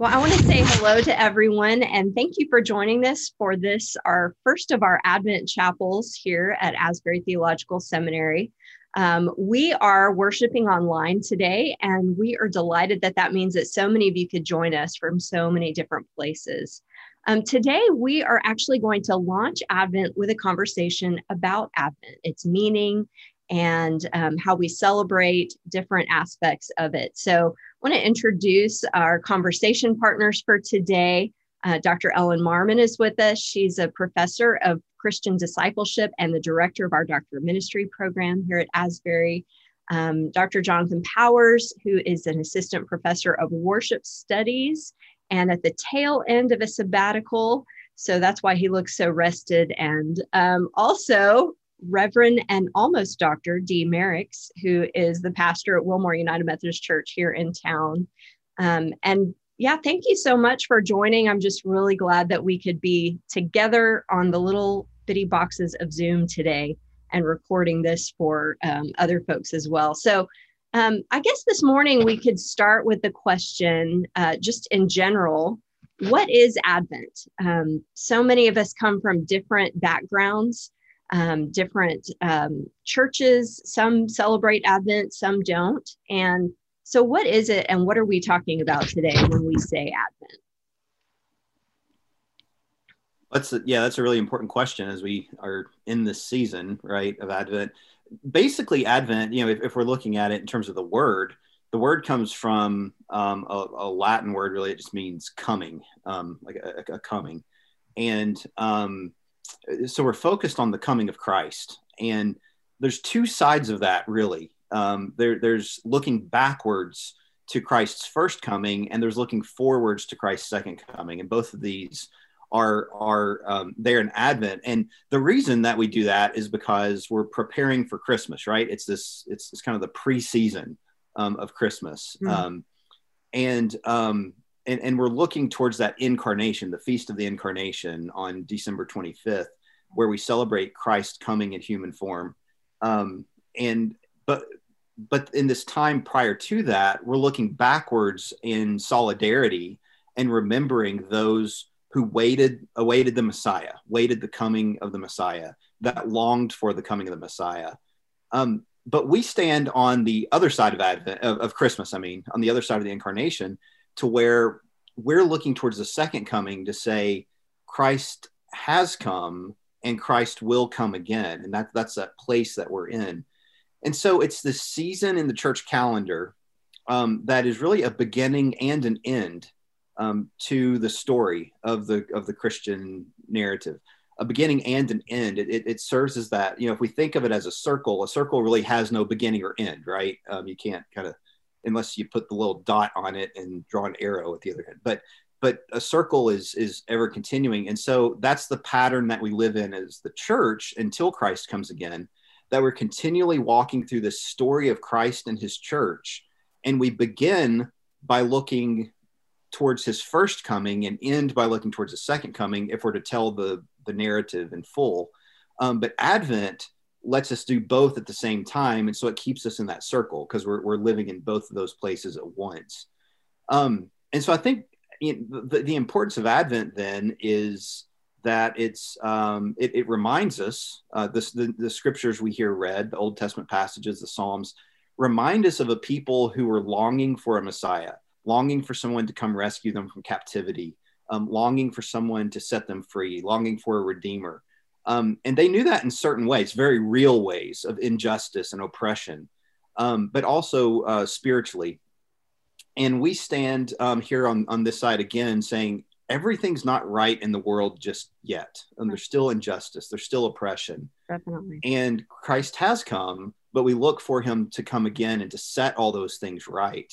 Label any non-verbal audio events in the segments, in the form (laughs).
Well, I want to say hello to everyone and thank you for joining us for this, our first of our Advent chapels here at Asbury Theological Seminary. Um, we are worshiping online today, and we are delighted that that means that so many of you could join us from so many different places. Um, today, we are actually going to launch Advent with a conversation about Advent, its meaning, and um, how we celebrate different aspects of it. So, I want to introduce our conversation partners for today. Uh, Dr. Ellen Marmon is with us. She's a professor of Christian discipleship and the director of our Doctor of Ministry program here at Asbury. Um, Dr. Jonathan Powers, who is an assistant professor of worship studies and at the tail end of a sabbatical. So that's why he looks so rested. And um, also, Reverend and almost Dr. Dee Merricks, who is the pastor at Wilmore United Methodist Church here in town. Um, and yeah, thank you so much for joining. I'm just really glad that we could be together on the little bitty boxes of Zoom today and recording this for um, other folks as well. So, um, I guess this morning we could start with the question, uh, just in general, what is Advent? Um, so many of us come from different backgrounds um, different um, churches. Some celebrate Advent, some don't. And so, what is it, and what are we talking about today when we say Advent? That's a, yeah, that's a really important question as we are in this season, right, of Advent. Basically, Advent, you know, if, if we're looking at it in terms of the word, the word comes from um, a, a, Latin word. Really, it just means coming, um, like a, a, coming, and um, so we're focused on the coming of Christ, and there's two sides of that really. Um, there, there's looking backwards to Christ's first coming, and there's looking forwards to Christ's second coming, and both of these are are um, there in Advent. And the reason that we do that is because we're preparing for Christmas, right? It's this it's, it's kind of the pre-season um, of Christmas, mm. um, and um, and, and we're looking towards that incarnation, the feast of the incarnation on December 25th, where we celebrate Christ coming in human form. Um, and but but in this time prior to that, we're looking backwards in solidarity and remembering those who waited awaited the Messiah, waited the coming of the Messiah, that longed for the coming of the Messiah. Um, but we stand on the other side of Advent of, of Christmas. I mean, on the other side of the incarnation, to where we're looking towards the second coming to say Christ has come and Christ will come again. And that, that's that place that we're in. And so it's the season in the church calendar um, that is really a beginning and an end um, to the story of the of the Christian narrative. A beginning and an end. It, it, it, serves as that. You know, if we think of it as a circle, a circle really has no beginning or end, right? Um, you can't kind of unless you put the little dot on it and draw an arrow at the other end. But but a circle is is ever continuing, and so that's the pattern that we live in as the church until Christ comes again. That we're continually walking through the story of Christ and His church, and we begin by looking towards His first coming and end by looking towards His second coming. If we're to tell the the narrative in full, um, but Advent lets us do both at the same time. And so it keeps us in that circle because we're, we're living in both of those places at once. Um, and so i think you know, the, the, importance of advent then is that it's um, it, it, reminds us uh, this, the, the scriptures we hear read the old testament passages the psalms remind us of a people who were longing for a messiah longing for someone to come rescue them from captivity um, longing for someone to set them free longing for a redeemer um, and they knew that in certain ways, very real ways of injustice and oppression, um, but also uh, spiritually. And we stand um, here on, on this side again saying everything's not right in the world just yet. And there's still injustice, there's still oppression. Definitely. And Christ has come, but we look for him to come again and to set all those things right.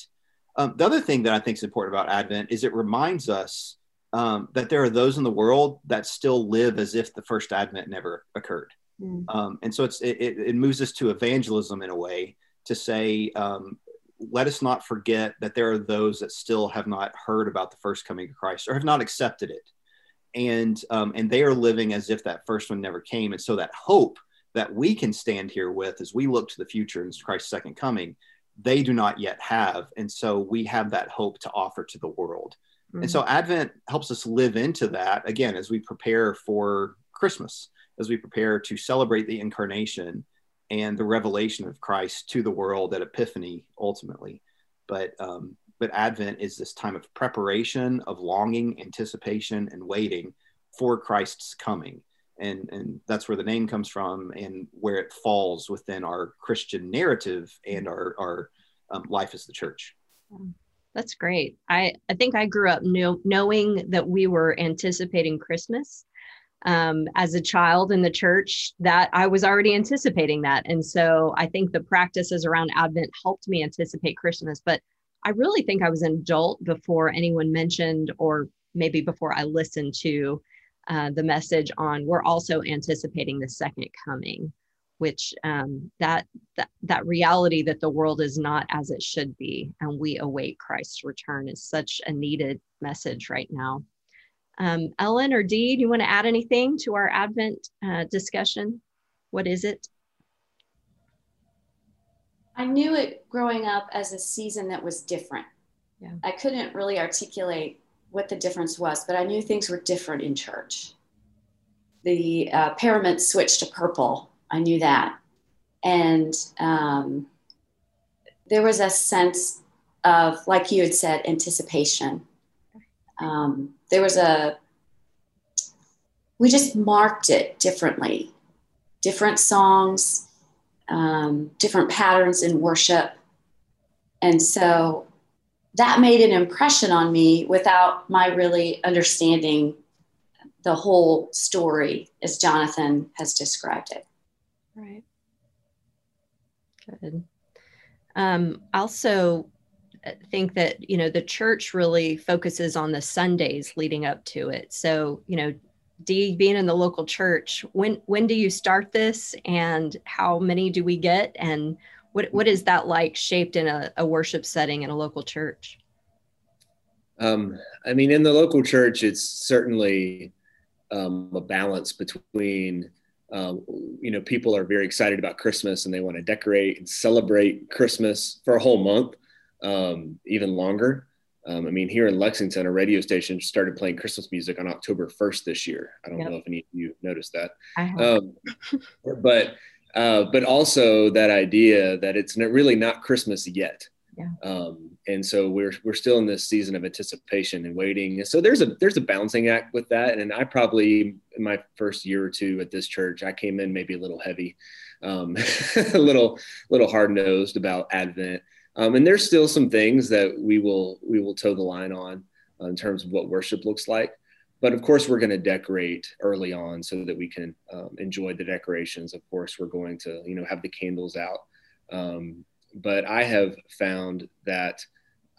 Um, the other thing that I think is important about Advent is it reminds us um, that there are those in the world that still live as if the first advent never occurred. Mm. Um, and so it's, it, it, moves us to evangelism in a way to say, um, let us not forget that there are those that still have not heard about the first coming of Christ or have not accepted it. And, um, and they are living as if that first one never came. And so that hope that we can stand here with as we look to the future and Christ's second coming, they do not yet have. And so we have that hope to offer to the world. Mm-hmm. And so Advent helps us live into that again as we prepare for Christmas, as we prepare to celebrate the incarnation and the revelation of Christ to the world at Epiphany ultimately. But um, but Advent is this time of preparation, of longing, anticipation, and waiting for Christ's coming. And, and that's where the name comes from and where it falls within our Christian narrative and our, our um, life as the church. That's great. I, I think I grew up know, knowing that we were anticipating Christmas um, as a child in the church that I was already anticipating that. And so I think the practices around Advent helped me anticipate Christmas. But I really think I was an adult before anyone mentioned, or maybe before I listened to uh, the message on we're also anticipating the second coming which um, that, that that reality that the world is not as it should be and we await christ's return is such a needed message right now. Um, ellen or dee do you want to add anything to our advent uh, discussion? What is it? I knew it growing up as a season that was different. Yeah. i couldn't really articulate what the difference was but i knew things were different in church. The uh, paraments switched to purple I knew that. And um, there was a sense of, like you had said, anticipation. Um, there was a, we just marked it differently. Different songs, um, different patterns in worship. And so that made an impression on me without my really understanding the whole story as Jonathan has described it. Right. Good. Um, also, uh, think that you know the church really focuses on the Sundays leading up to it. So you know, D being in the local church, when when do you start this, and how many do we get, and what what is that like shaped in a, a worship setting in a local church? Um, I mean, in the local church, it's certainly um, a balance between um, you know, people are very excited about Christmas and they want to decorate and celebrate Christmas for a whole month, um, even longer. Um, I mean, here in Lexington, a radio station started playing Christmas music on October 1st this year. I don't yep. know if any of you noticed that. Um, but uh, but also that idea that it's really not Christmas yet. Yeah. Um, and so we're we're still in this season of anticipation and waiting. So there's a there's a balancing act with that. And I probably in my first year or two at this church, I came in maybe a little heavy, um, (laughs) a little little hard nosed about Advent. Um, and there's still some things that we will we will toe the line on uh, in terms of what worship looks like. But of course, we're going to decorate early on so that we can um, enjoy the decorations. Of course, we're going to you know have the candles out. Um, but I have found that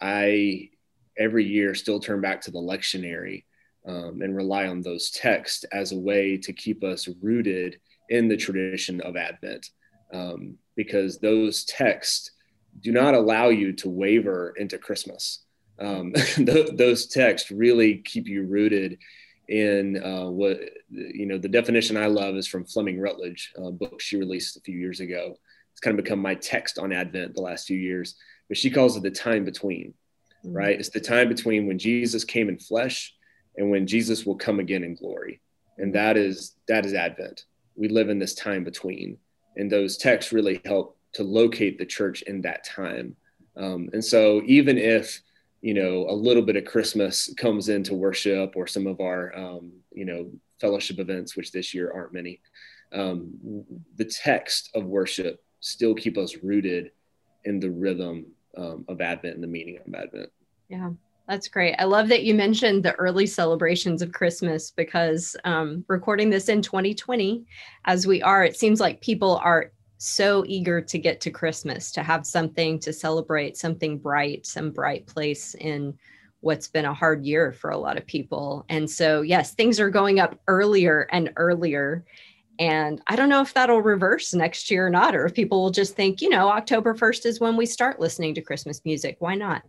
I every year still turn back to the lectionary um, and rely on those texts as a way to keep us rooted in the tradition of Advent, um, because those texts do not allow you to waver into Christmas. Um, (laughs) th- those texts really keep you rooted in uh, what you know. The definition I love is from Fleming Rutledge, a book she released a few years ago it's kind of become my text on Advent the last few years. But she calls it the time between, mm-hmm. right? It's the time between when Jesus came in flesh and when Jesus will come again in glory. And that is that is Advent. We live in this time between, and those texts really help to locate the church in that time. Um, and so, even if you know a little bit of Christmas comes into worship or some of our um, you know fellowship events, which this year aren't many, um, the text of worship still keep us rooted in the rhythm um, of Advent and the meaning of Advent. Yeah, that's great. I love that you mentioned the early celebrations of Christmas because um, recording this in 2020, as we are, it seems like people are so eager to get to Christmas, to have something to celebrate, something bright, some bright place in what's been a hard year for a lot of people. And so, yes, things are going up earlier and earlier. And I don't know if that'll reverse next year or not, or if people will just think, you know, October 1st is when we start listening to Christmas music. Why not?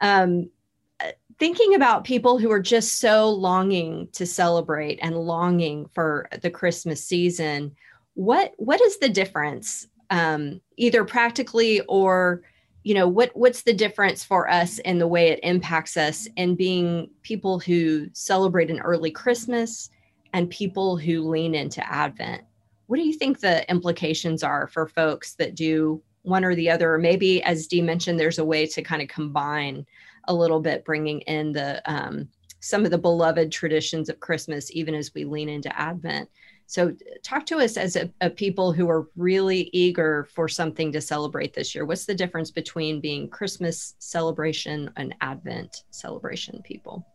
Um, uh, thinking about people who are just so longing to celebrate and longing for the Christmas season, what what is the difference, um, either practically or you know what what's the difference for us in the way it impacts us in being people who celebrate an early christmas and people who lean into advent what do you think the implications are for folks that do one or the other or maybe as dee mentioned there's a way to kind of combine a little bit bringing in the um, some of the beloved traditions of christmas even as we lean into advent so, talk to us as a, a, people who are really eager for something to celebrate this year. What's the difference between being Christmas celebration and Advent celebration people?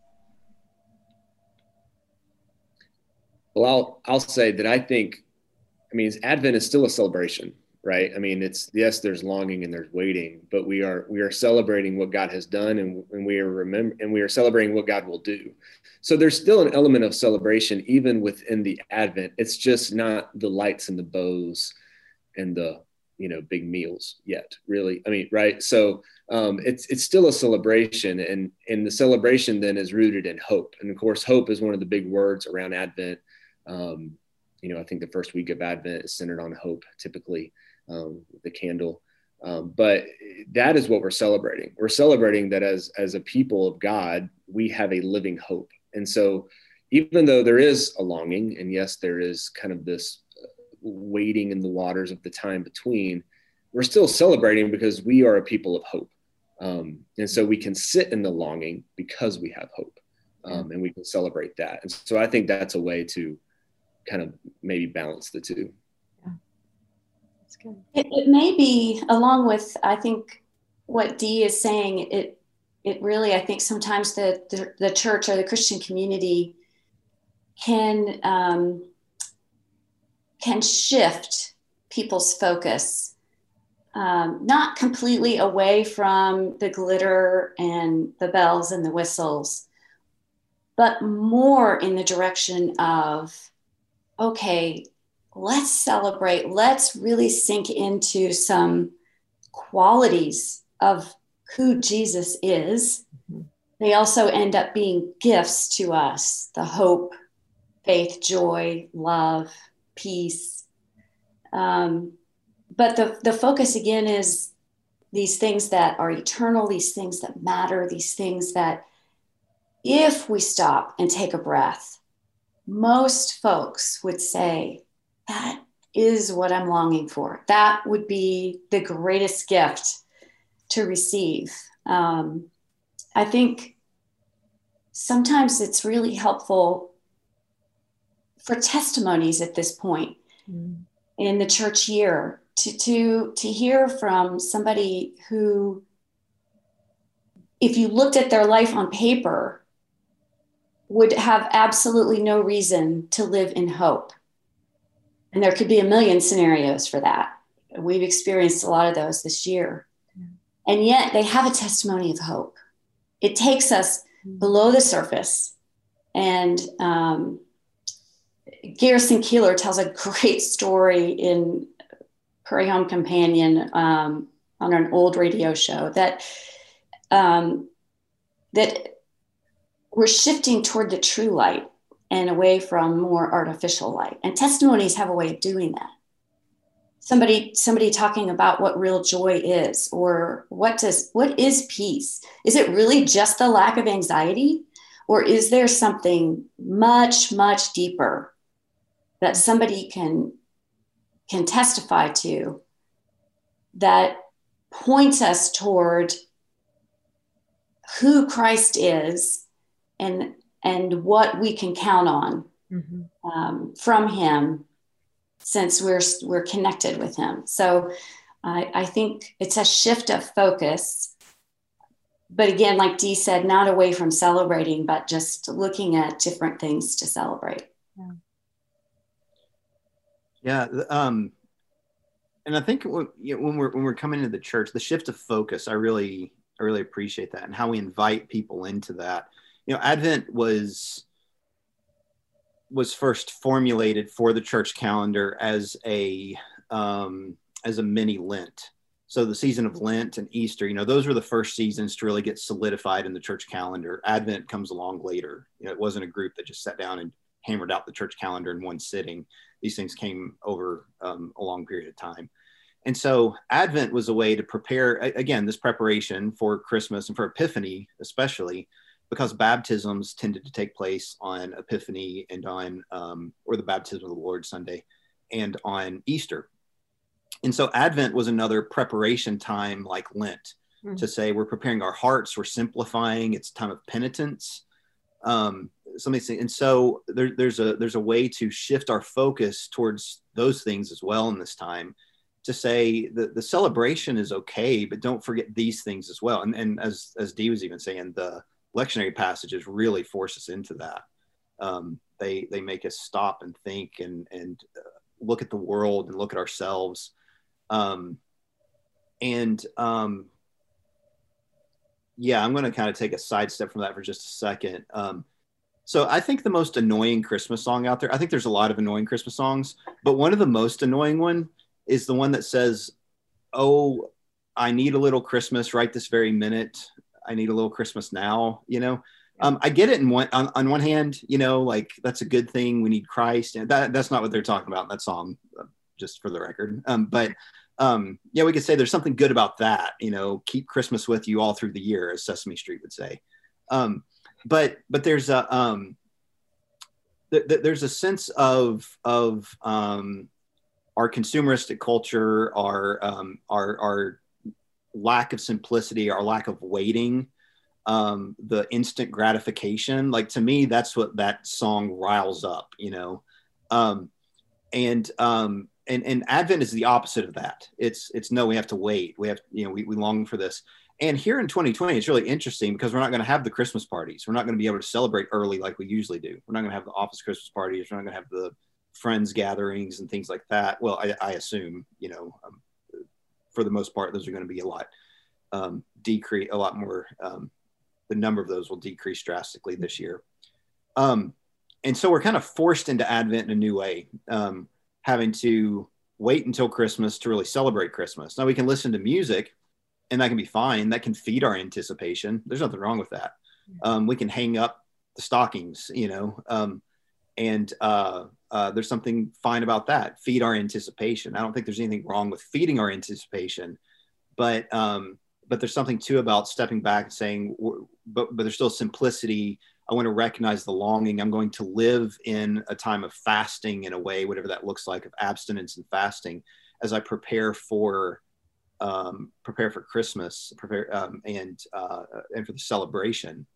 Well, I'll I'll say that I think, I mean, Advent is still a celebration right? I mean, it's yes, there's longing and there's waiting, but we are we are celebrating what God has done, and, and we are remember and we are celebrating what God will do. So there's still an element of celebration even within the Advent. It's just not the lights and the bows and the you know big meals yet, really. I mean, right? So um, it's it's still a celebration, and and the celebration then is rooted in hope, and of course, hope is one of the big words around Advent. Um, you know, I think the first week of Advent is centered on hope, typically um, the candle. Um, but that is what we're celebrating. We're celebrating that as as a people of God, we have a living hope. And so, even though there is a longing, and yes, there is kind of this uh, waiting in the waters of the time between, we're still celebrating because we are a people of hope. Um, and so we can sit in the longing because we have hope, um, and we can celebrate that. And so I think that's a way to kind of maybe balance the two good. It, it may be along with I think what Dee is saying. It it really I think sometimes the the, the church or the Christian community can um, can shift people's focus um, not completely away from the glitter and the bells and the whistles, but more in the direction of, okay, let's celebrate. Let's really sink into some qualities of who Jesus is. Mm-hmm. They also end up being gifts to us the hope, faith, joy, love, peace. Um, but the, the focus again is these things that are eternal, these things that matter, these things that, if we stop and take a breath, most folks would say, that is what I'm longing for. That would be the greatest gift to receive. Um, I think sometimes it's really helpful for testimonies at this point mm. in the church year to, to, to hear from somebody who, if you looked at their life on paper, would have absolutely no reason to live in hope and there could be a million scenarios for that. We've experienced a lot of those this year. And yet they have a testimony of hope. It takes us below the surface. And um, Garrison Keillor tells a great story in Prairie Home Companion um, on an old radio show that um, that we're shifting toward the true light and away from more artificial light. And testimonies have a way of doing that. Somebody, somebody talking about what real joy is, or what does what is peace? Is it really just the lack of anxiety? Or is there something much, much deeper that somebody can can testify to that points us toward who Christ is and and what we can count on mm-hmm. um, from him since we're we're connected with him. So I, I think it's a shift of focus. But again like dee said not away from celebrating but just looking at different things to celebrate. Yeah, yeah um, and i think when, you know, when we're when we're coming into the church the shift of focus i really i really appreciate that and how we invite people into that you know advent was was first formulated for the church calendar as a um, as a mini lent. So the season of lent and easter you know those were the first seasons to really get solidified in the church calendar. Advent comes along later. You know it wasn't a group that just sat down and hammered out the church calendar in one sitting. These things came over um, a long period of time. And so Advent was a way to prepare, again, this preparation for Christmas and for Epiphany, especially because baptisms tended to take place on Epiphany and on, um, or the baptism of the Lord Sunday and on Easter. And so Advent was another preparation time like Lent mm-hmm. to say we're preparing our hearts, we're simplifying, it's time of penitence. Um, somebody saying, and so there, there's a there's a way to shift our focus towards those things as well in this time to say the, the celebration is okay, but don't forget these things as well. And, and as, as Dee was even saying, the lectionary passages really force us into that. Um, they, they make us stop and think and, and uh, look at the world and look at ourselves. Um, and um, yeah, I'm going to kind of take a sidestep from that for just a second. Um, so I think the most annoying Christmas song out there, I think there's a lot of annoying Christmas songs, but one of the most annoying one is the one that says, "Oh, I need a little Christmas right this very minute. I need a little Christmas now." You know, um, I get it. In one on, on one hand, you know, like that's a good thing. We need Christ, and that that's not what they're talking about in that song, uh, just for the record. Um, but um, yeah, we could say there's something good about that. You know, keep Christmas with you all through the year, as Sesame Street would say. Um, but but there's a um, th- th- there's a sense of of um, our consumeristic culture, our um, our our lack of simplicity, our lack of waiting, um, the instant gratification. Like to me, that's what that song riles up, you know. Um, and um, and and Advent is the opposite of that. It's it's no, we have to wait. We have you know we, we long for this. And here in 2020, it's really interesting because we're not going to have the Christmas parties. We're not going to be able to celebrate early like we usually do. We're not going to have the office Christmas parties. We're not going to have the friends gatherings and things like that. Well, I, I assume, you know, um, for the most part, those are going to be a lot um, decrease, a lot more. Um, the number of those will decrease drastically this year. Um, and so we're kind of forced into Advent in a new way, um, having to wait until Christmas to really celebrate Christmas. Now we can listen to music, and that can be fine. That can feed our anticipation. There's nothing wrong with that. Um, we can hang up the stockings, you know, um, and uh, uh, there's something fine about that. Feed our anticipation. I don't think there's anything wrong with feeding our anticipation, but um, but there's something too about stepping back and saying, but but there's still simplicity. I want to recognize the longing. I'm going to live in a time of fasting in a way, whatever that looks like, of abstinence and fasting, as I prepare for um, prepare for Christmas, prepare um, and uh, and for the celebration.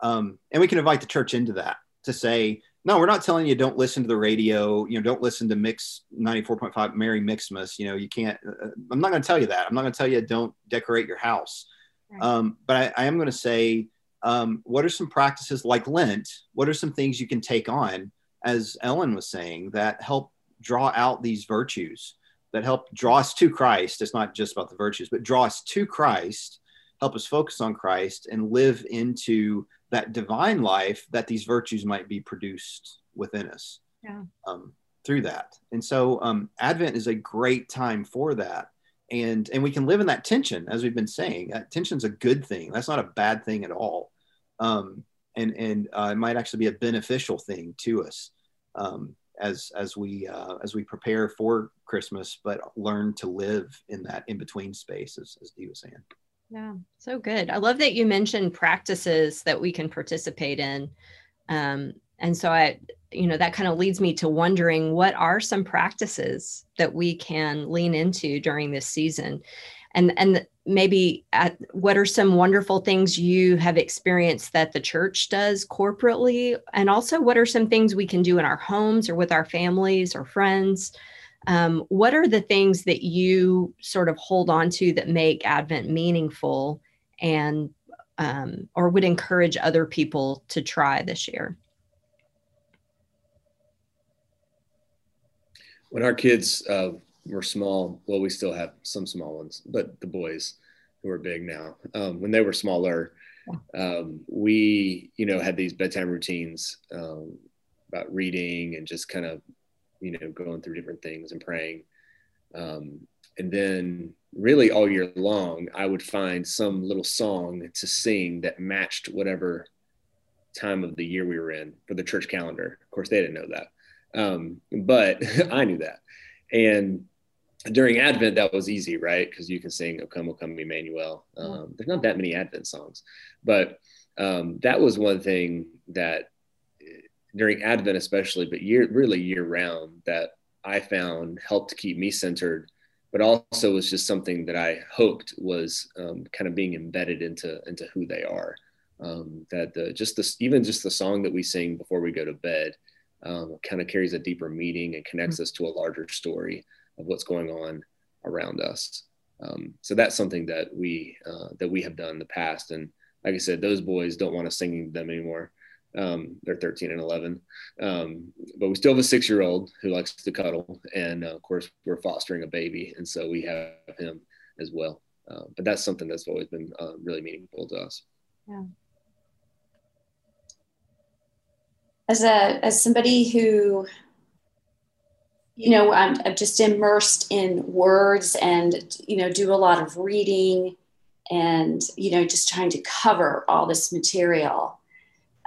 Um, and we can invite the church into that to say, no, we're not telling you don't listen to the radio. You know, don't listen to Mix 94.5 Merry Mixmas. You know, you can't, uh, I'm not going to tell you that. I'm not going to tell you don't decorate your house. Right. Um, but I, I am going to say, um, what are some practices like Lent? What are some things you can take on, as Ellen was saying, that help draw out these virtues, that help draw us to Christ? It's not just about the virtues, but draw us to Christ, help us focus on Christ and live into that divine life that these virtues might be produced within us yeah. um, through that. And so um, Advent is a great time for that. And, and we can live in that tension, as we've been saying. That tension's a good thing. That's not a bad thing at all. Um, and and uh, it might actually be a beneficial thing to us um, as as we uh, as we prepare for Christmas, but learn to live in that in between space, as, as Dee was saying. Yeah, so good. I love that you mentioned practices that we can participate in. Um, and so I, you know, that kind of leads me to wondering what are some practices that we can lean into during this season? And and maybe at, what are some wonderful things you have experienced that the church does corporately? And also what are some things we can do in our homes or with our families or friends? Um, what are the things that you sort of hold on to that make advent meaningful and um, or would encourage other people to try this year? When our kids uh, were small well we still have some small ones but the boys who are big now um, when they were smaller um, we you know had these bedtime routines um, about reading and just kind of you know, going through different things and praying. Um, and then really all year long, I would find some little song to sing that matched whatever time of the year we were in for the church calendar. Of course, they didn't know that. Um, but (laughs) I knew that. And during Advent, that was easy, right? Because you can sing "O Come, O Come, Emmanuel." Um, there's not that many Advent songs, but um, that was one thing that during Advent, especially, but year really year round, that I found helped keep me centered, but also was just something that I hoped was um, kind of being embedded into into who they are. Um, that the, just this, even just the song that we sing before we go to bed, um, kind of carries a deeper meaning and connects mm-hmm. us to a larger story of what's going on around us. Um, so that's something that we uh, that we have done in the past, and like I said, those boys don't want us singing them anymore. Um, they're 13 and 11. Um, but we still have a six year old who likes to cuddle. And uh, of course, we're fostering a baby. And so we have him as well. Uh, but that's something that's always been uh, really meaningful to us. Yeah. As a as somebody who, you know, I'm, I'm just immersed in words and you know do a lot of reading, and you know just trying to cover all this material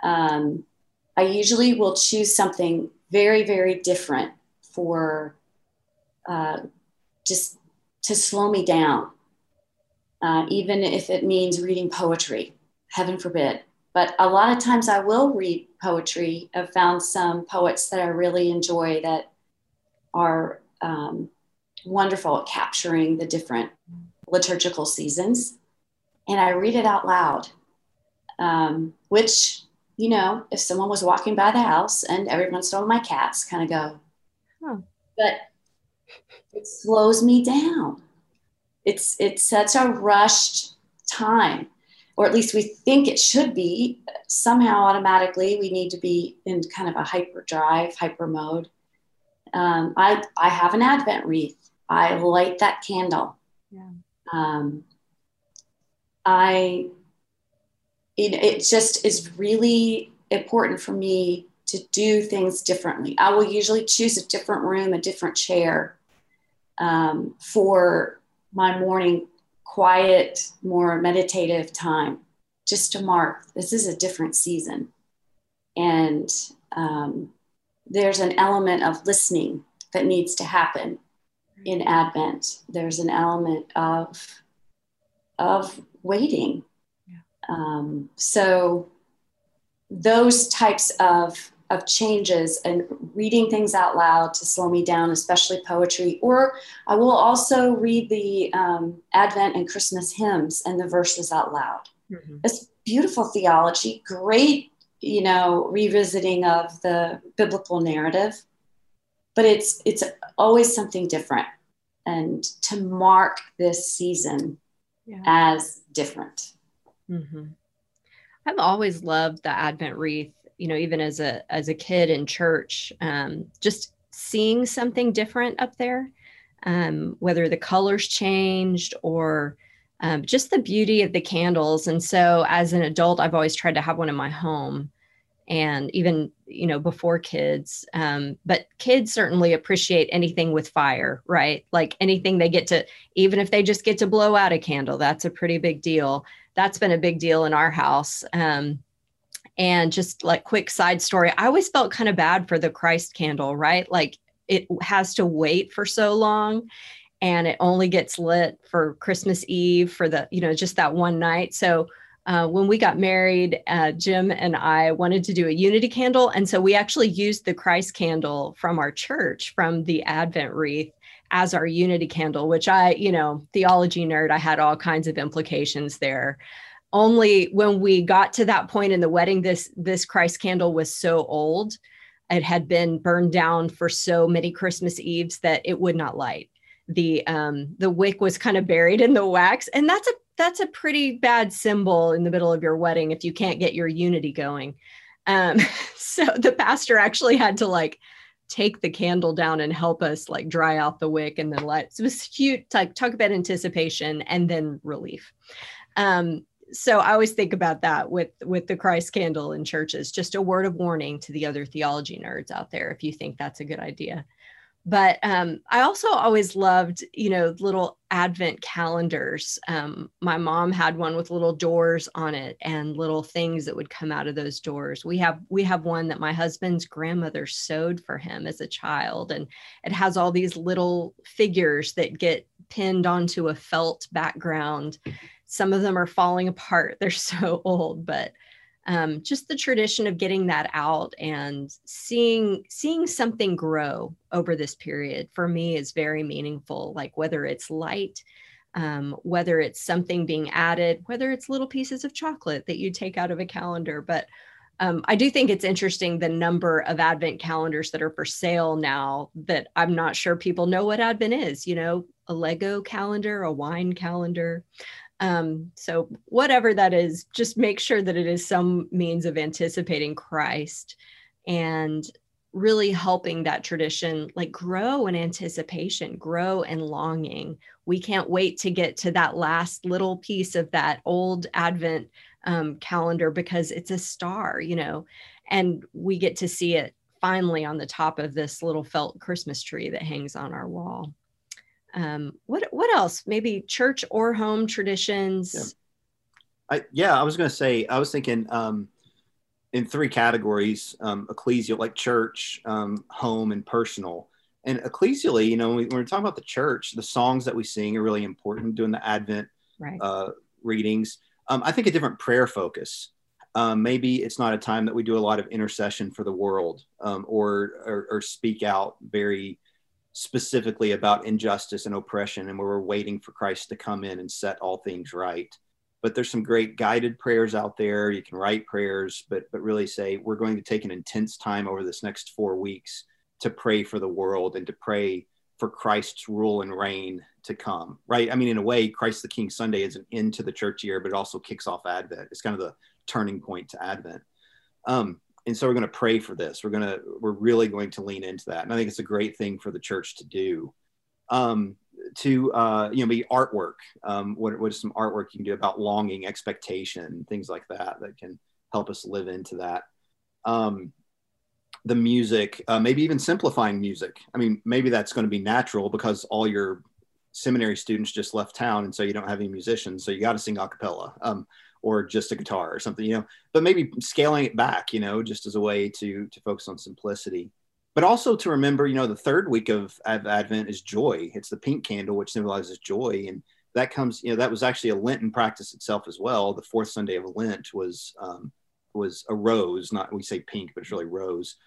um, I usually will choose something very, very different for uh, just to slow me down, uh, even if it means reading poetry, heaven forbid. But a lot of times I will read poetry. I've found some poets that I really enjoy that are um, wonderful at capturing the different liturgical seasons. And I read it out loud, um, which you know, if someone was walking by the house and every once in a while my cats kind of go, huh. but it slows me down. It's it's such a rushed time, or at least we think it should be. Somehow automatically we need to be in kind of a hyperdrive, hyper mode. Um, I I have an Advent wreath. I light that candle. Yeah. Um, I it, it just is really important for me to do things differently. I will usually choose a different room, a different chair um, for my morning quiet, more meditative time, just to mark this is a different season. And um, there's an element of listening that needs to happen in Advent. There's an element of of waiting um, so those types of of changes and reading things out loud to slow me down, especially poetry. Or I will also read the um, Advent and Christmas hymns and the verses out loud. Mm-hmm. It's beautiful theology, great, you know, revisiting of the biblical narrative. But it's it's always something different, and to mark this season yeah. as different. Mm-hmm. I've always loved the Advent wreath. You know, even as a as a kid in church, um, just seeing something different up there, um, whether the colors changed or um, just the beauty of the candles. And so, as an adult, I've always tried to have one in my home, and even you know before kids. Um, but kids certainly appreciate anything with fire, right? Like anything they get to, even if they just get to blow out a candle, that's a pretty big deal that's been a big deal in our house. Um, and just like quick side story, I always felt kind of bad for the Christ candle, right? Like it has to wait for so long and it only gets lit for Christmas Eve for the, you know, just that one night. So uh, when we got married, uh, Jim and I wanted to do a unity candle. And so we actually used the Christ candle from our church, from the Advent wreath as our unity candle, which I, you know, theology nerd, I had all kinds of implications there. Only when we got to that point in the wedding, this this Christ candle was so old, it had been burned down for so many Christmas Eves that it would not light. The um, the wick was kind of buried in the wax, and that's a that's a pretty bad symbol in the middle of your wedding if you can't get your unity going. Um, (laughs) so the pastor actually had to like take the candle down and help us like dry out the wick and then light. So it was cute, like talk about anticipation and then relief. Um, so I always think about that with with the Christ candle in churches. Just a word of warning to the other theology nerds out there if you think that's a good idea. But um, I also always loved, you know, little advent calendars. Um, my mom had one with little doors on it and little things that would come out of those doors. We have we have one that my husband's grandmother sewed for him as a child, and it has all these little figures that get pinned onto a felt background. Some of them are falling apart; (laughs) they're so old, but um, just the tradition of getting that out and seeing seeing something grow over this period for me is very meaningful like whether it's light um, whether it's something being added whether it's little pieces of chocolate that you take out of a calendar but um, I do think it's interesting the number of Advent calendars that are for sale now that I'm not sure people know what Advent is. You know, a Lego calendar, a wine calendar. Um, so, whatever that is, just make sure that it is some means of anticipating Christ and really helping that tradition like grow in anticipation, grow in longing. We can't wait to get to that last little piece of that old Advent um, calendar because it's a star, you know, and we get to see it finally on the top of this little felt Christmas tree that hangs on our wall. Um, what what else? Maybe church or home traditions. Yeah, I, yeah, I was going to say. I was thinking um, in three categories: um, ecclesial, like church, um, home, and personal. And ecclesially, you know, when, we, when we're talking about the church, the songs that we sing are really important. during the Advent right. uh, readings, um, I think a different prayer focus. Um, maybe it's not a time that we do a lot of intercession for the world um, or, or, or speak out very specifically about injustice and oppression and where we're waiting for Christ to come in and set all things right. But there's some great guided prayers out there. You can write prayers, but but really say we're going to take an intense time over this next four weeks to pray for the world and to pray for Christ's rule and reign to come. Right? I mean, in a way, Christ the King Sunday is an end to the church year, but it also kicks off Advent. It's kind of the turning point to Advent. Um, and so we're going to pray for this. We're going to we're really going to lean into that and i think it's a great thing for the church to do. Um, to uh, you know be artwork um, what, what is some artwork you can do about longing expectation things like that that can help us live into that. Um, the music uh, maybe even simplifying music. I mean maybe that's going to be natural because all your seminary students just left town and so you don't have any musicians so you got to sing a cappella. Um, or just a guitar or something, you know, but maybe scaling it back, you know, just as a way to to focus on simplicity. But also to remember, you know, the third week of Advent is joy. It's the pink candle, which symbolizes joy. And that comes, you know, that was actually a Lenten practice itself as well. The fourth Sunday of Lent was um, was a rose, not we say pink, but it's really rose,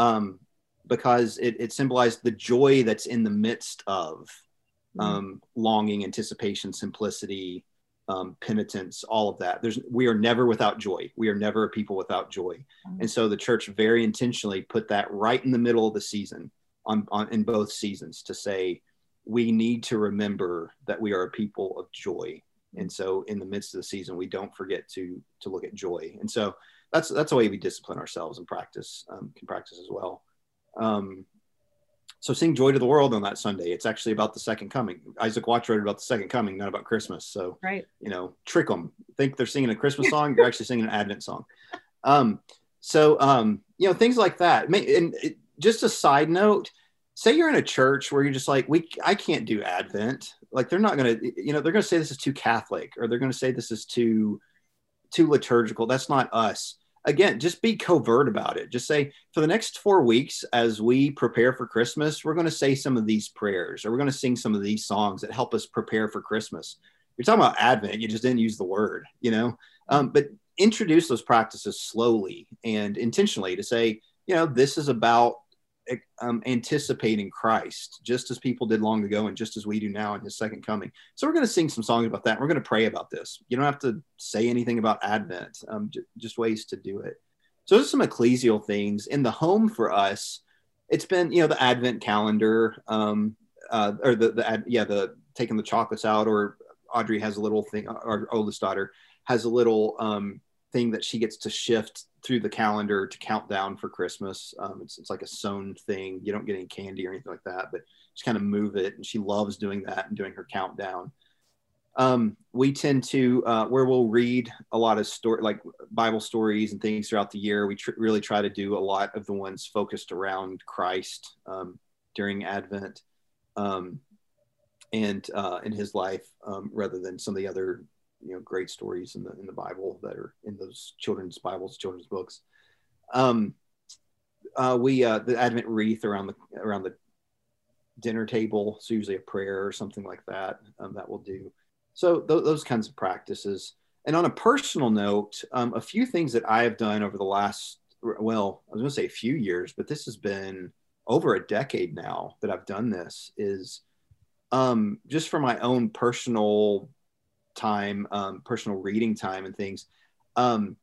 um, because it, it symbolized the joy that's in the midst of mm. um, longing, anticipation, simplicity, um, penitence, all of that. There's we are never without joy. We are never a people without joy. Mm-hmm. And so the church very intentionally put that right in the middle of the season on, on in both seasons to say we need to remember that we are a people of joy. And so in the midst of the season, we don't forget to to look at joy. And so that's that's a way we discipline ourselves and practice um, can practice as well. Um, so sing joy to the world on that Sunday. It's actually about the second coming. Isaac Watts wrote about the second coming, not about Christmas. So, right. you know, trick them. Think they're singing a Christmas (laughs) song. You're actually singing an Advent song. Um, so, um, you know, things like that. And just a side note, say you're in a church where you're just like, we, I can't do Advent. Like they're not going to, you know, they're going to say this is too Catholic or they're going to say this is too, too liturgical. That's not us again, just be covert about it. Just say, for the next four weeks, as we prepare for Christmas, we're going to say some of these prayers or we're going to sing some of these songs that help us prepare for Christmas. You're talking about Advent, you just didn't use the word, you know? Um, but introduce those practices slowly and intentionally to say, you know, this is about um, anticipating Christ, just as people did long ago, and just as we do now in His second coming. So we're going to sing some songs about that. We're going to pray about this. You don't have to say anything about Advent, um, j- just ways to do it. So those are some ecclesial things in the home for us. It's been you know the Advent calendar, um, uh, or the the yeah the taking the chocolates out, or Audrey has a little thing. Our oldest daughter has a little um, thing that she gets to shift through the calendar to count down for Christmas. Um, it's, it's like a sewn thing. You don't get any candy or anything like that, but just kind of move it. And she loves doing that and doing her countdown. Um, we tend to, uh, where we'll read a lot of story, like Bible stories and things throughout the year. We tr- really try to do a lot of the ones focused around Christ. Um, during Advent, um, and uh, in his life, um, rather than some of the other you know great stories in the in the Bible that are in those children's Bibles, children's books. Um, uh, we uh, the Advent wreath around the around the dinner table. It's usually a prayer or something like that um, that will do. So th- those kinds of practices. And on a personal note, um, a few things that I have done over the last well, I was going to say a few years, but this has been over a decade now that I've done this. Is um, just for my own personal time, um, personal reading time, and things. Um,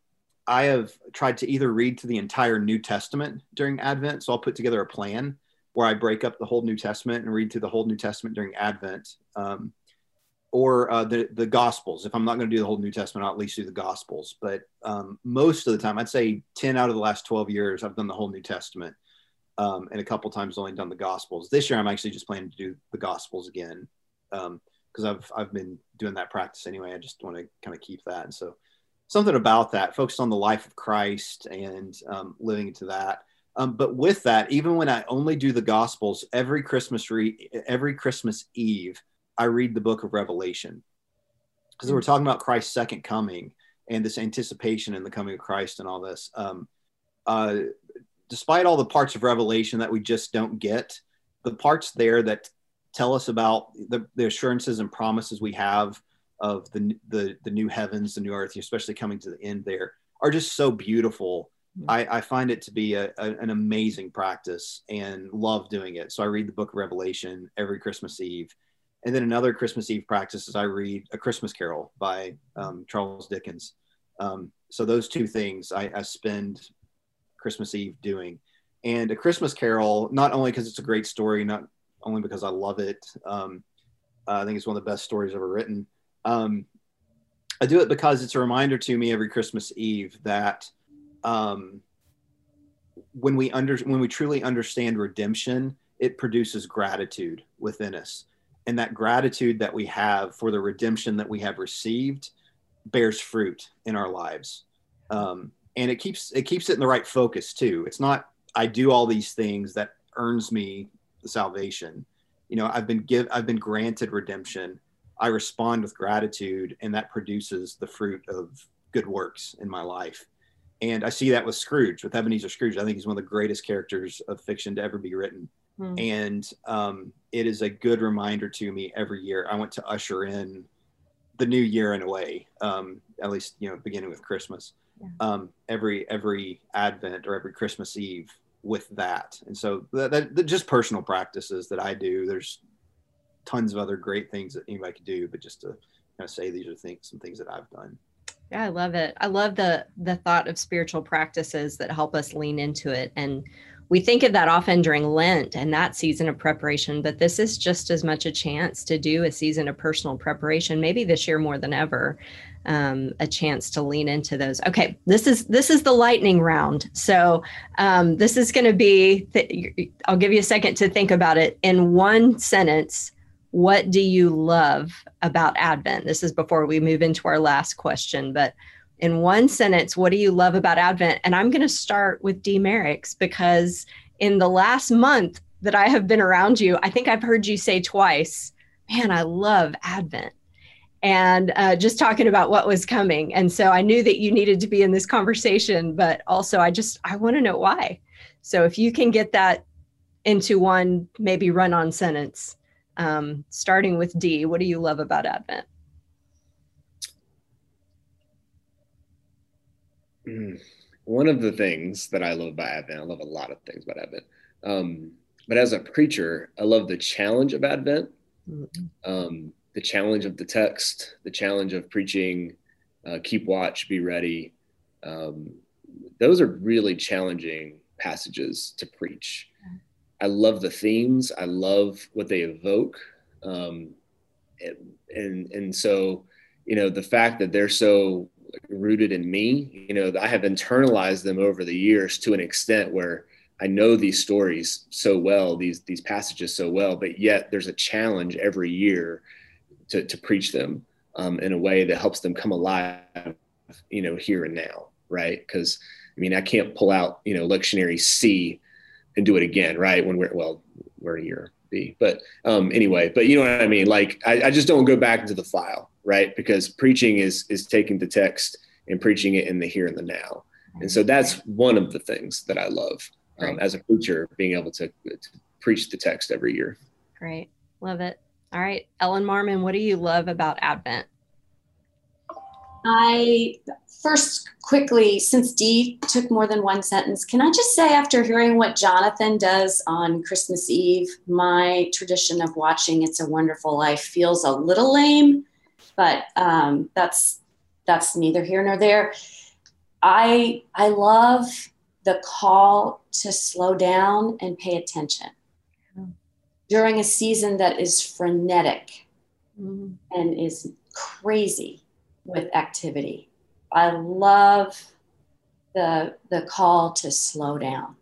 I have tried to either read to the entire New Testament during Advent, so I'll put together a plan where I break up the whole New Testament and read through the whole New Testament during Advent, um, or uh, the the Gospels. If I'm not going to do the whole New Testament, I'll at least do the Gospels. But um, most of the time, I'd say ten out of the last twelve years, I've done the whole New Testament, um, and a couple times only done the Gospels. This year, I'm actually just planning to do the Gospels again because I've I've been doing that practice anyway. I just want to kind of keep that, and so something about that, focused on the life of Christ and um, living into that. Um, but with that, even when I only do the Gospels, every Christmas re- every Christmas Eve, I read the Book of Revelation because we're talking about Christ's second coming and this anticipation in the coming of Christ and all this. Um, uh, despite all the parts of Revelation that we just don't get, the parts there that tell us about the, the assurances and promises we have of the, the the new heavens, the new earth, especially coming to the end there, are just so beautiful. I, I find it to be a, a, an amazing practice and love doing it. So I read the Book of Revelation every Christmas Eve, and then another Christmas Eve practice is I read A Christmas Carol by um, Charles Dickens. Um, so those two things I, I spend Christmas Eve doing, and A Christmas Carol not only because it's a great story, not only because I love it. Um, I think it's one of the best stories ever written um, I do it because it's a reminder to me every Christmas Eve that um, when we under when we truly understand redemption, it produces gratitude within us, and that gratitude that we have for the redemption that we have received bears fruit in our lives, um, and it keeps it keeps it in the right focus too. It's not I do all these things that earns me salvation. You know, I've been give I've been granted redemption I respond with gratitude, and that produces the fruit of good works in my life. And I see that with Scrooge, with Ebenezer Scrooge. I think he's one of the greatest characters of fiction to ever be written. Mm. And um, it is a good reminder to me every year. I want to usher in the new year in a way, um, at least you know, beginning with Christmas. Yeah. Um, every every Advent or every Christmas Eve with that. And so that, that, that just personal practices that I do. There's tons of other great things that anybody could do, but just to kind of say these are things, some things that I've done. Yeah, I love it. I love the the thought of spiritual practices that help us lean into it. And we think of that often during Lent and that season of preparation, but this is just as much a chance to do a season of personal preparation, maybe this year more than ever. Um, a chance to lean into those. Okay, this is this is the lightning round. So um, this is going to be. Th- I'll give you a second to think about it. In one sentence, what do you love about Advent? This is before we move into our last question, but in one sentence, what do you love about Advent? And I'm going to start with D. Merricks because in the last month that I have been around you, I think I've heard you say twice, man, I love Advent. And uh, just talking about what was coming. And so I knew that you needed to be in this conversation, but also I just, I want to know why. So if you can get that into one maybe run on sentence, um, starting with D, what do you love about Advent? Mm. One of the things that I love about Advent, I love a lot of things about Advent. Um, but as a preacher, I love the challenge of Advent, mm-hmm. um, the challenge of the text, the challenge of preaching, uh, keep watch, be ready. Um, those are really challenging passages to preach. I love the themes. I love what they evoke. Um, and, and so, you know, the fact that they're so rooted in me, you know, I have internalized them over the years to an extent where I know these stories so well, these, these passages so well, but yet there's a challenge every year to, to preach them um, in a way that helps them come alive, you know, here and now. Right. Cause I mean, I can't pull out, you know, lectionary C and do it again, right? When we're well, word a year be? But um, anyway, but you know what I mean. Like I, I just don't go back into the file, right? Because preaching is is taking the text and preaching it in the here and the now. And so that's one of the things that I love um, as a preacher, being able to, to preach the text every year. Great. Love it. All right. Ellen Marmon, what do you love about Advent? I first quickly, since Dee took more than one sentence, can I just say, after hearing what Jonathan does on Christmas Eve, my tradition of watching It's a Wonderful Life feels a little lame, but um, that's that's neither here nor there. I I love the call to slow down and pay attention during a season that is frenetic mm-hmm. and is crazy with activity. I love the the call to slow down.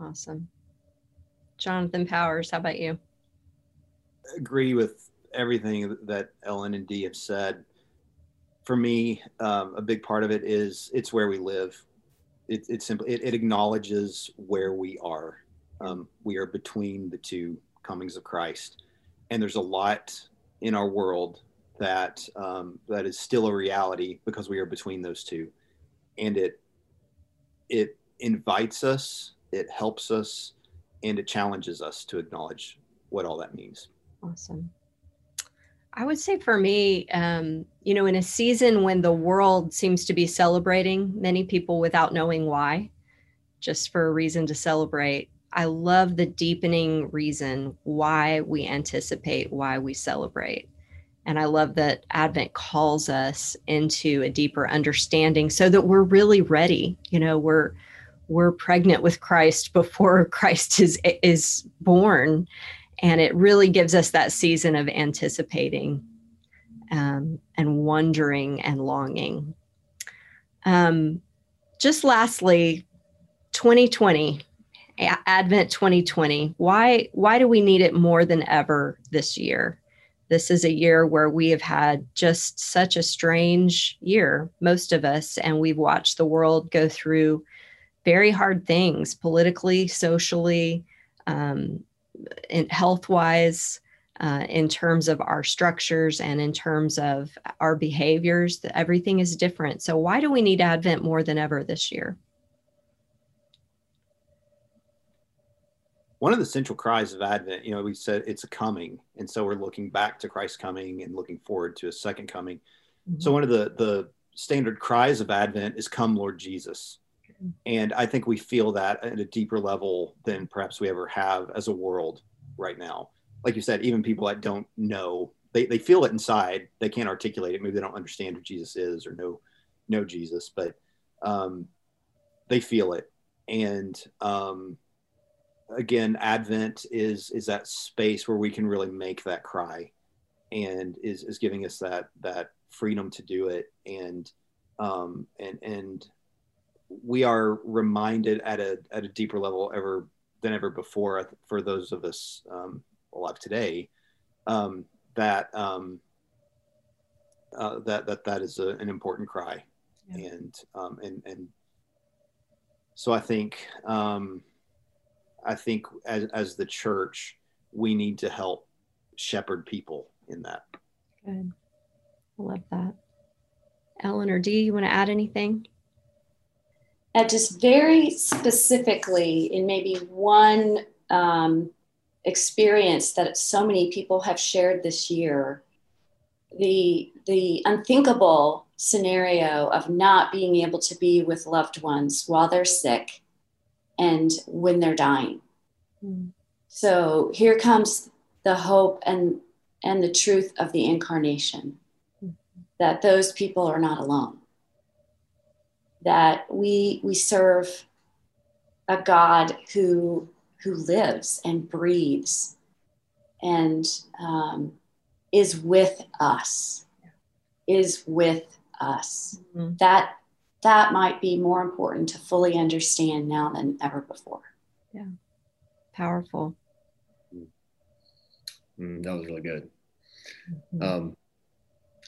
Awesome. Jonathan Powers, how about you? agree with everything that Ellen and Dee have said. For me, um, a big part of it is it's where we live. It, it's simply it, it, acknowledges where we are. Um, we are between the two comings of Christ, and there's a lot in our world that um, that is still a reality because we are between those two, and it it invites us, it helps us, and it challenges us to acknowledge what all that means. Awesome. I would say for me, um, you know, in a season when the world seems to be celebrating many people without knowing why, just for a reason to celebrate, I love the deepening reason why we anticipate, why we celebrate. And I love that Advent calls us into a deeper understanding so that we're really ready. You know, we're we're pregnant with Christ before (laughs) Christ is is born. And it really gives us that season of anticipating um, and wondering and longing. Um, just lastly, 2020, Advent 2020. Why why do we need it more than ever this year? This is a year where we have had just such a strange year, most of us, and we've watched the world go through very hard things politically, socially, um, health wise, uh, in terms of our structures and in terms of our behaviors. Everything is different. So, why do we need Advent more than ever this year? One of the central cries of Advent, you know, we said it's a coming, and so we're looking back to Christ's coming and looking forward to a second coming. Mm-hmm. So one of the the standard cries of Advent is "Come, Lord Jesus," and I think we feel that at a deeper level than perhaps we ever have as a world right now. Like you said, even people that don't know, they they feel it inside. They can't articulate it. Maybe they don't understand who Jesus is or know know Jesus, but um, they feel it, and um, again, Advent is is that space where we can really make that cry, and is is giving us that that freedom to do it, and um, and and we are reminded at a at a deeper level ever than ever before for those of us um, alive today um, that um, uh, that that that is a, an important cry, yeah. and um, and and so I think um, I think as, as the church, we need to help shepherd people in that. Good. I love that. Ellen or Dee, you want to add anything? Uh, just very specifically, in maybe one um, experience that so many people have shared this year, the the unthinkable scenario of not being able to be with loved ones while they're sick and when they're dying. Mm. So here comes the hope and and the truth of the incarnation mm. that those people are not alone. That we we serve a God who who lives and breathes and um, is with us, is with us. Mm-hmm. That that might be more important to fully understand now than ever before. Yeah. Powerful. Mm, that was really good. Mm-hmm. Um,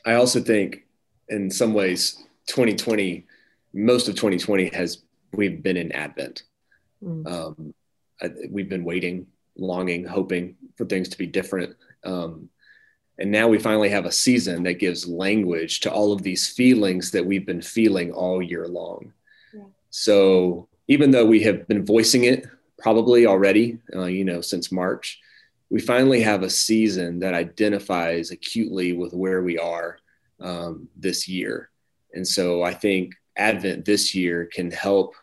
I also think in some ways 2020, most of 2020 has, we've been in Advent. Mm. Um, I, we've been waiting longing, hoping for things to be different. Um, and now we finally have a season that gives language to all of these feelings that we've been feeling all year long. Yeah. So even though we have been voicing it probably already, uh, you know, since March, we finally have a season that identifies acutely with where we are um, this year. And so I think Advent this year can help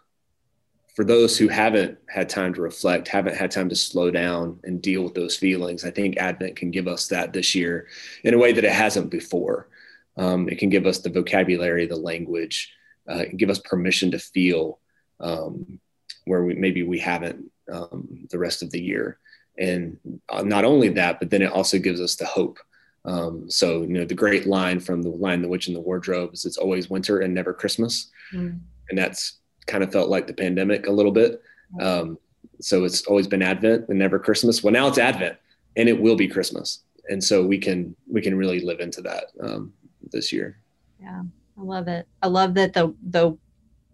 for those who haven't had time to reflect, haven't had time to slow down and deal with those feelings. I think Advent can give us that this year in a way that it hasn't before. Um, it can give us the vocabulary, the language, uh, give us permission to feel um, where we maybe we haven't um, the rest of the year. And uh, not only that, but then it also gives us the hope. Um, so, you know, the great line from the Lion, The Witch in the Wardrobe is it's always winter and never Christmas. Mm. And that's kind of felt like the pandemic a little bit. Um, so it's always been Advent and never Christmas. Well, now it's Advent and it will be Christmas. And so we can, we can really live into that um, this year. Yeah. I love it. I love that the, the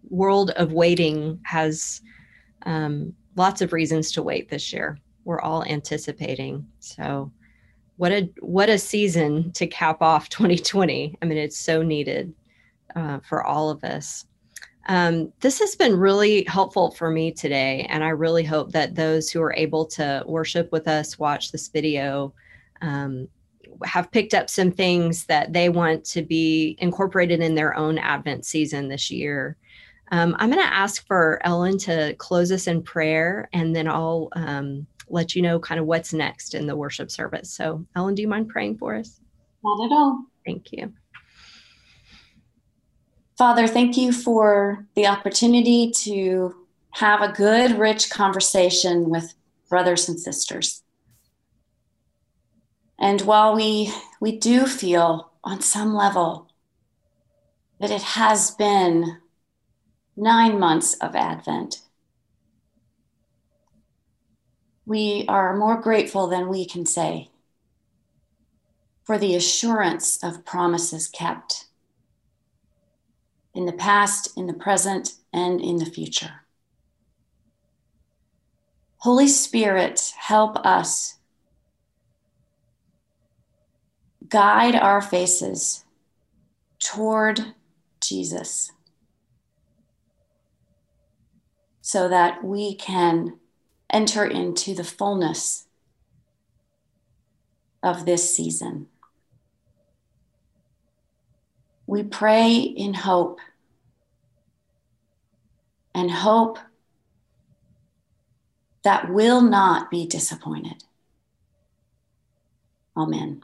world of waiting has um, lots of reasons to wait this year we're all anticipating. So what a what a season to cap off (laughs) 2020. I mean, it's so needed uh, for all of us. Um, this has been really helpful for me today, and I really hope that those who are able to worship with us, watch this video, um, have picked up some things that they want to be incorporated in their own Advent season this year. Um, I'm going to ask for Ellen to close us in prayer, and then I'll um, let you know kind of what's next in the worship service. So, Ellen, do you mind praying for us? Not at all. Thank you. Father, thank you for the opportunity to have a good, rich conversation with brothers and sisters. And while we, we do feel on some level that it has been nine months of Advent, we are more grateful than we can say for the assurance of promises kept in the past, in the present, and in the future. Holy Spirit, help us guide our faces toward Jesus so that we can enter into the fullness of this season. We pray in hope and hope that will not be disappointed. Amen.